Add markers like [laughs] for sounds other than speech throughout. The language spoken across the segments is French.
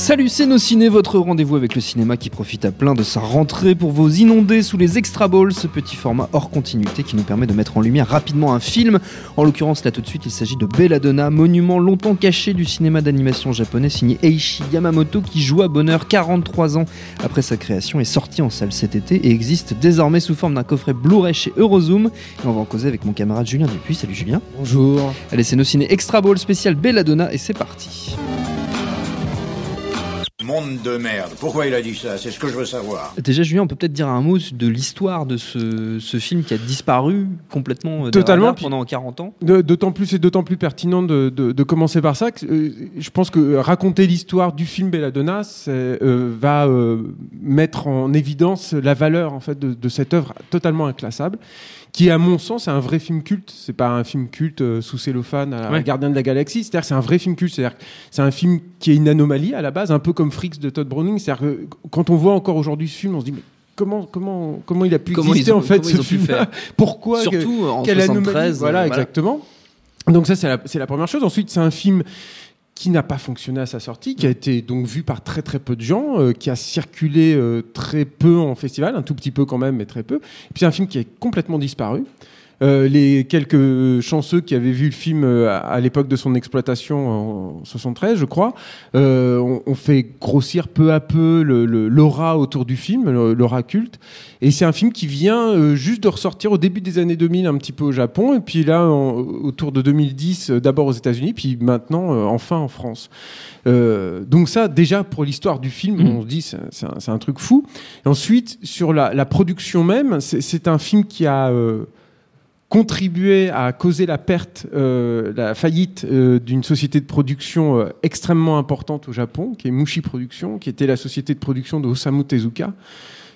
Salut, c'est nos ciné, votre rendez-vous avec le cinéma qui profite à plein de sa rentrée pour vous inonder sous les extra balls, ce petit format hors continuité qui nous permet de mettre en lumière rapidement un film. En l'occurrence, là tout de suite, il s'agit de Belladonna, monument longtemps caché du cinéma d'animation japonais signé Eiichi Yamamoto qui joue à bonheur 43 ans après sa création, est sorti en salle cet été et existe désormais sous forme d'un coffret Blu-ray chez Eurozoom. Et on va en causer avec mon camarade Julien Dupuis. Salut Julien. Bonjour. Allez, c'est nos ciné extra ball spécial Belladonna et c'est parti. Monde de merde. Pourquoi il a dit ça? C'est ce que je veux savoir. Déjà, Julien, on peut peut-être dire un mot de l'histoire de ce, ce film qui a disparu complètement euh, des Totalement, pendant 40 ans. D'autant plus et d'autant plus pertinent de, de- de commencer par ça. que, euh, je pense que raconter l'histoire du film Belladonna euh, va euh, mettre en évidence la valeur en fait de, de cette œuvre totalement inclassable, qui à mon sens est un vrai film culte. C'est pas un film culte euh, sous cellophane à Ouais. Gardien de la Galaxie. C'est-à-dire c'est un vrai film culte. C'est-à-dire c'est un film qui est une anomalie à la base, un peu comme Freaks de Todd Browning. C'est-à-dire que quand on voit encore aujourd'hui ce film, on se dit mais comment comment comment il a pu Comment exister ont- en fait ce film [laughs] Pourquoi que- Surtout en quelle anomalie 73. Voilà, euh, exactement. Donc ça, c'est la, c'est la première chose. Ensuite, c'est un film qui n'a pas fonctionné à sa sortie, qui a été donc vu par très très peu de gens, euh, qui a circulé euh, très peu en festival, un tout petit peu quand même, mais très peu. Et puis c'est un film qui est complètement disparu. Euh, les quelques chanceux qui avaient vu le film euh, à, à l'époque de son exploitation en 73, je crois, euh, ont, ont fait grossir peu à peu le- le- l'aura autour du film, l'aura culte. Et c'est un film qui vient euh, juste de ressortir au début des années 2000 un petit peu au Japon, et puis là en- autour de 2010 euh, d'abord aux États-Unis, puis maintenant enfin en France. Euh, donc ça déjà pour l'histoire du film, Mhm. on se dit c'est c'est un, un truc fou. Et ensuite sur la, la production même, c'est c'est un film qui a euh, contribué à causer la perte, euh, la faillite euh, d'une société de production euh, extrêmement importante au Japon, qui est Mushi Production, qui était la société de production de Osamu Tezuka,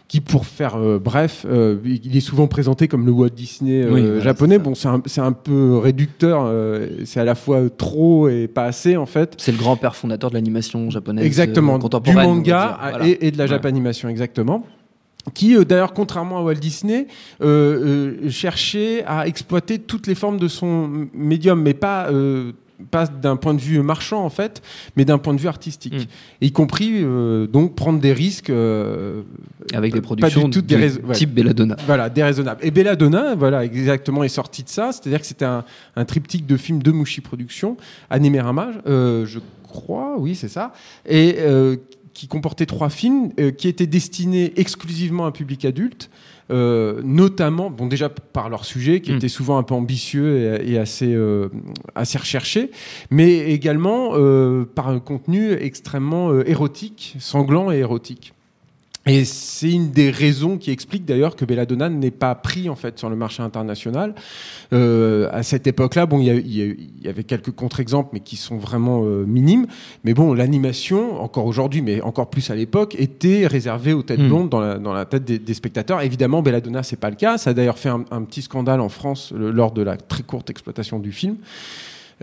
qui, pour faire euh, bref, euh, il est souvent présenté comme le Walt Disney euh, Oui, voilà, japonais. Bon, c'est un, c'est un peu réducteur, euh, c'est à la fois trop et pas assez en fait. C'est le grand-père fondateur de l'animation japonaise. Exactement, euh, du manga dire. à- Voilà. et, et de la Ouais. japanimation, exactement. Qui, euh, d'ailleurs, contrairement à Walt Disney, euh, euh, cherchait à exploiter toutes les formes de son médium, mais pas, euh, pas d'un point de vue marchand, en fait, mais d'un point de vue artistique. Mm. Y compris, donc, prendre des risques. Avec des pas productions du tout du dérais- ouais. type Belladonna. voilà, déraisonnable. Et Belladonna, voilà, exactement, est sorti de ça. C'est-à-dire que c'était un, un triptyque de films de Mushi Productions, euh, je crois, oui, c'est ça, et qui comportait trois films euh, qui étaient destinés exclusivement à un public adulte. euh, notamment, bon déjà par leur sujet qui Mm. était souvent un peu ambitieux et, et assez euh, assez recherché, mais également euh, par un contenu extrêmement érotique, sanglant et érotique. Et c'est une des raisons qui explique d'ailleurs que Belladonna n'est pas pris en fait sur le marché international. Euh, à cette époque-là, bon, il y, y avait quelques contre-exemples, mais qui sont vraiment euh, minimes. Mais bon, l'animation, encore aujourd'hui, mais encore plus à l'époque, était réservée aux têtes Mm. blondes dans la, dans la tête des, des spectateurs. Évidemment, Belladonna, c'est pas le cas. Ça a d'ailleurs fait un, un petit scandale en France le- lors de la très courte exploitation du film.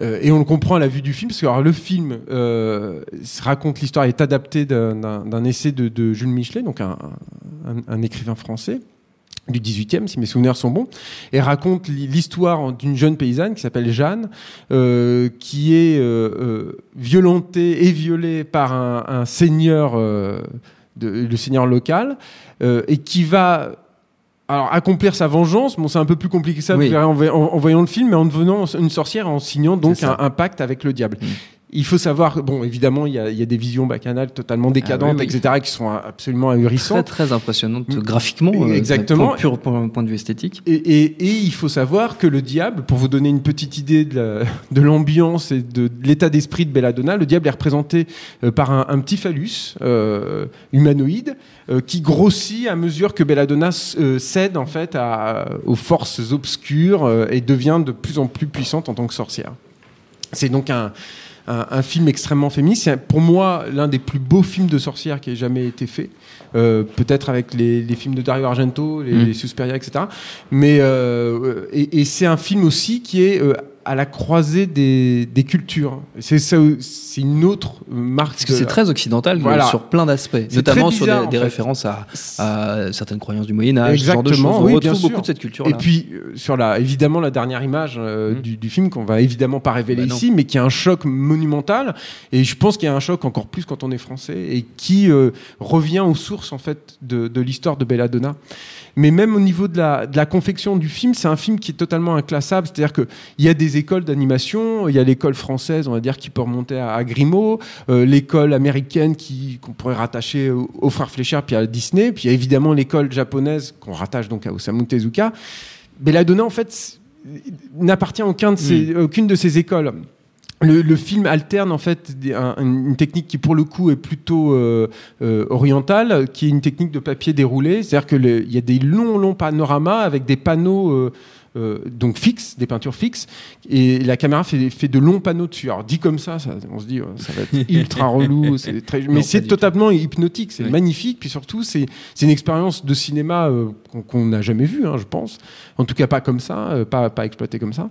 Euh, et on le comprend à la vue du film, parce que le film euh, raconte l'histoire, est adapté d'un- essai de, Jules Michelet, donc un, écrivain français du 18e, si mes souvenirs sont bons, et raconte l'histoire d'une jeune paysanne qui s'appelle Jeanne, euh, qui est violentée et violée par un, seigneur, le seigneur local, et qui va alors accomplir sa vengeance, bon c'est un peu plus compliqué que ça, Oui. en, voy- en- en voyant le film, mais en devenant une sorcière et en signant donc un, un pacte avec le diable. Mm. Il faut savoir, bon évidemment il y a, il y a des visions bacchanales totalement décadentes, Ah oui, oui. etc., qui sont absolument Très ahurissantes. très impressionnante Mm. graphiquement. euh, Exactement. Pour, pur pour un point de vue esthétique. Et, et- et il faut savoir que le diable, pour vous donner une petite idée de la- [laughs] de l'ambiance et de, de l'état d'esprit de Belladonna, le diable est représenté euh, par un, un petit phallus euh, humanoïde euh, qui grossit à mesure que Belladonna euh, cède en fait à- aux forces obscures euh, et devient de plus en plus puissante en tant que sorcière. C'est donc un, un, un film extrêmement féministe. C'est pour moi l'un des plus beaux films de sorcière qui ait jamais été fait. Euh, Peut-être avec les, les films de Dario Argento, les, Mm. les Suspiria, etc. Mais euh, et, et c'est un film aussi qui est euh, à la croisée des, des cultures. C'est une autre marque. Parce que de c'est très occidental Voilà. sur plein d'aspects, notamment sur des, références à, à certaines croyances du Moyen Âge, ce genre de Exactement, choses. On oui, retrouve bien beaucoup de cette culture Et là. puis euh, sur la, évidemment la dernière image euh, Mhm. du, du film qu'on va évidemment pas révéler Bah ici, mais qui est un choc monumental. Et je pense qu'il y a un choc encore plus quand on est français et qui euh, revient aux sources en fait de, de l'histoire de Belladonna. Mais même au niveau de la, de la confection du film, c'est un film qui est totalement inclassable. C'est-à-dire qu'il y a des écoles d'animation, il y a l'école française, on va dire, qui peut remonter à, à Grimaud, euh, l'école américaine qui, qu'on pourrait rattacher au- aux frères Fleischer puis à Disney, puis il y a évidemment l'école japonaise qu'on rattache donc à Osamu Tezuka. Belladonna, en fait, n'appartient à aucun de ces, aucune de ces écoles. Le, le film alterne en fait un- une technique qui pour le coup est plutôt euh, euh, orientale, qui est une technique de papier déroulé, c'est-à-dire que il y a des longs longs panoramas avec des panneaux euh, donc fixes, des peintures fixes, et la caméra fait, fait de longs panneaux dessus. Alors dit comme ça, ça on se dit ouais, ça va être [laughs] ultra relou, très, mais c'est tout. totalement hypnotique, c'est Oui. magnifique, puis surtout c'est une expérience de cinéma euh, qu'on- n'a jamais vue, hein, je pense, en tout cas pas comme ça, euh, pas pas exploité comme ça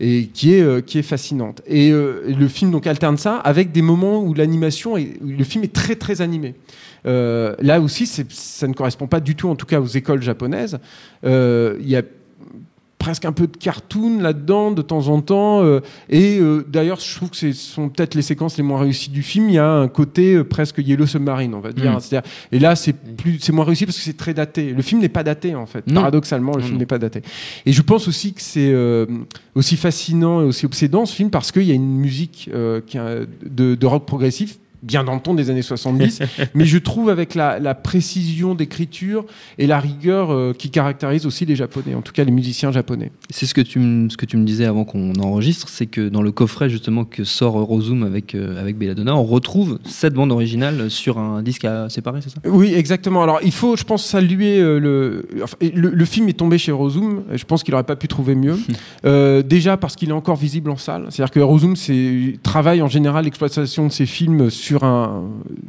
et qui est euh, qui est fascinante. Et euh, le film donc alterne ça avec des moments où l'animation est, où le film est très très animé. Euh, là aussi, ça ne correspond pas du tout, en tout cas aux écoles japonaises. Euh, Il y a presque un peu de cartoon là-dedans de temps en temps. euh, et euh, d'ailleurs, je trouve que ce sont peut-être les séquences les moins réussies du film. Il y a un côté euh, presque Yellow Submarine, on va dire. Mm. C'est-à-dire- et là, c'est plus, c'est moins réussi parce que c'est très daté. Le film n'est pas daté en fait. Non. Paradoxalement, le Non, film n'est pas daté. Et je pense aussi que c'est euh, aussi fascinant et aussi obsédant ce film parce qu'il y a une musique qui a- de, de rock progressif bien dans le ton des années 70, [laughs] mais je trouve avec la, la précision d'écriture et la rigueur euh, qui caractérise aussi les Japonais, en tout cas les musiciens japonais. C'est ce que tu me ce que tu me disais avant qu'on enregistre, c'est que dans le coffret justement que sort Eurozoom avec euh, avec Belladonna, on retrouve cette bande originale sur un disque à séparer, c'est ça? Oui, exactement. Alors, il faut, je pense, saluer euh, le, enfin, le. Le film est tombé chez Eurozoom. Je pense qu'il n'aurait pas pu trouver mieux. [laughs] Euh, déjà parce qu'il est encore visible en salle. C'est-à-dire que Eurozoom c'est, travaille en général l'exploitation de ses films sur, un,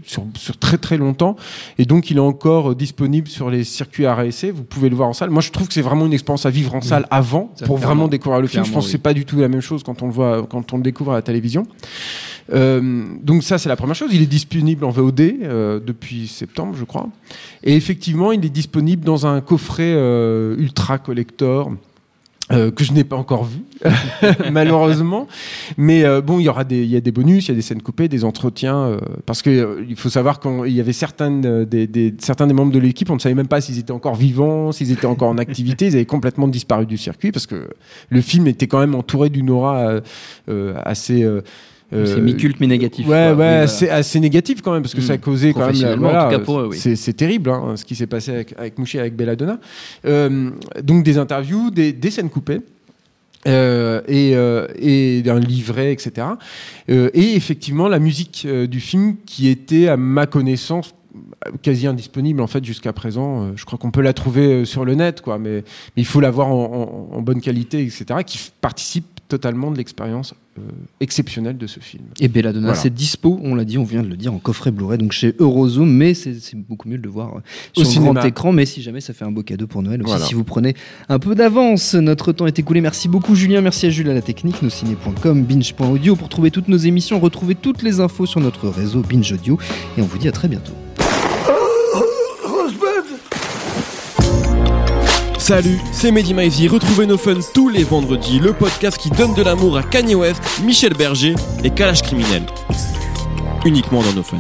sur, sur très très longtemps. Et donc, il est encore disponible sur les circuits RSC. Vous pouvez le voir en salle. Moi, je trouve que c'est vraiment une expérience à vivre en salle avant pour vraiment découvrir le film. Je pense que c'est pas du tout la même chose quand on le voit, quand on le découvre à la télévision. Euh, donc ça c'est la première chose. Il est disponible en VOD euh, depuis septembre, je crois. Et effectivement, il est disponible dans un coffret euh, ultra collector. Euh, que je n'ai pas encore vu [laughs] malheureusement. Mais euh, bon il y aura des il y a des bonus il y a des scènes coupées des entretiens euh, parce que euh, il faut savoir qu'il y avait certaines euh, des, des- certains des membres de l'équipe on ne savait même pas s'ils étaient encore vivants s'ils étaient encore en [laughs] activité ils avaient complètement disparu du circuit parce que le film était quand même entouré d'une aura euh, euh, assez euh, C'est euh, mi-culte, mi-négatif. Ouais, quoi. ouais, voilà. c'est assez négatif quand même parce que ça a causé quand même. la- en voilà, tout cas pour eux, oui. C'est terrible hein, ce qui s'est passé avec, avec Mouchi et avec Belladonna. Euh, donc des interviews, des, des scènes coupées. euh, et, euh, et un livret, etc. Euh, et effectivement, la musique du film qui était, à ma connaissance, quasi indisponible en fait jusqu'à présent. Je crois qu'on peut la trouver sur le net, quoi, mais, mais il faut l'avoir en, en- en bonne qualité, etc. Qui participe totalement de l'expérience euh, exceptionnelle de ce film. Et Belladonna, Voilà. c'est dispo, on l'a dit, on vient de le dire, en coffret Blu-ray, donc chez Eurozoom, mais c'est beaucoup mieux de le voir euh, sur Au grand écran, mais si jamais ça fait un beau cadeau pour Noël aussi, Voilà. si vous prenez un peu d'avance. Notre temps est écoulé, merci beaucoup Julien, merci à Jules à la technique, nosciné.com, binge.audio pour trouver toutes nos émissions, retrouver toutes les infos sur notre réseau Binge Audio, et on vous dit à très bientôt. Salut, c'est Mehdi Maizy. Retrouvez nos fun tous les vendredis, le podcast qui donne de l'amour à Kanye West, Michel Berger et Kalash Criminel. Uniquement dans nos fun.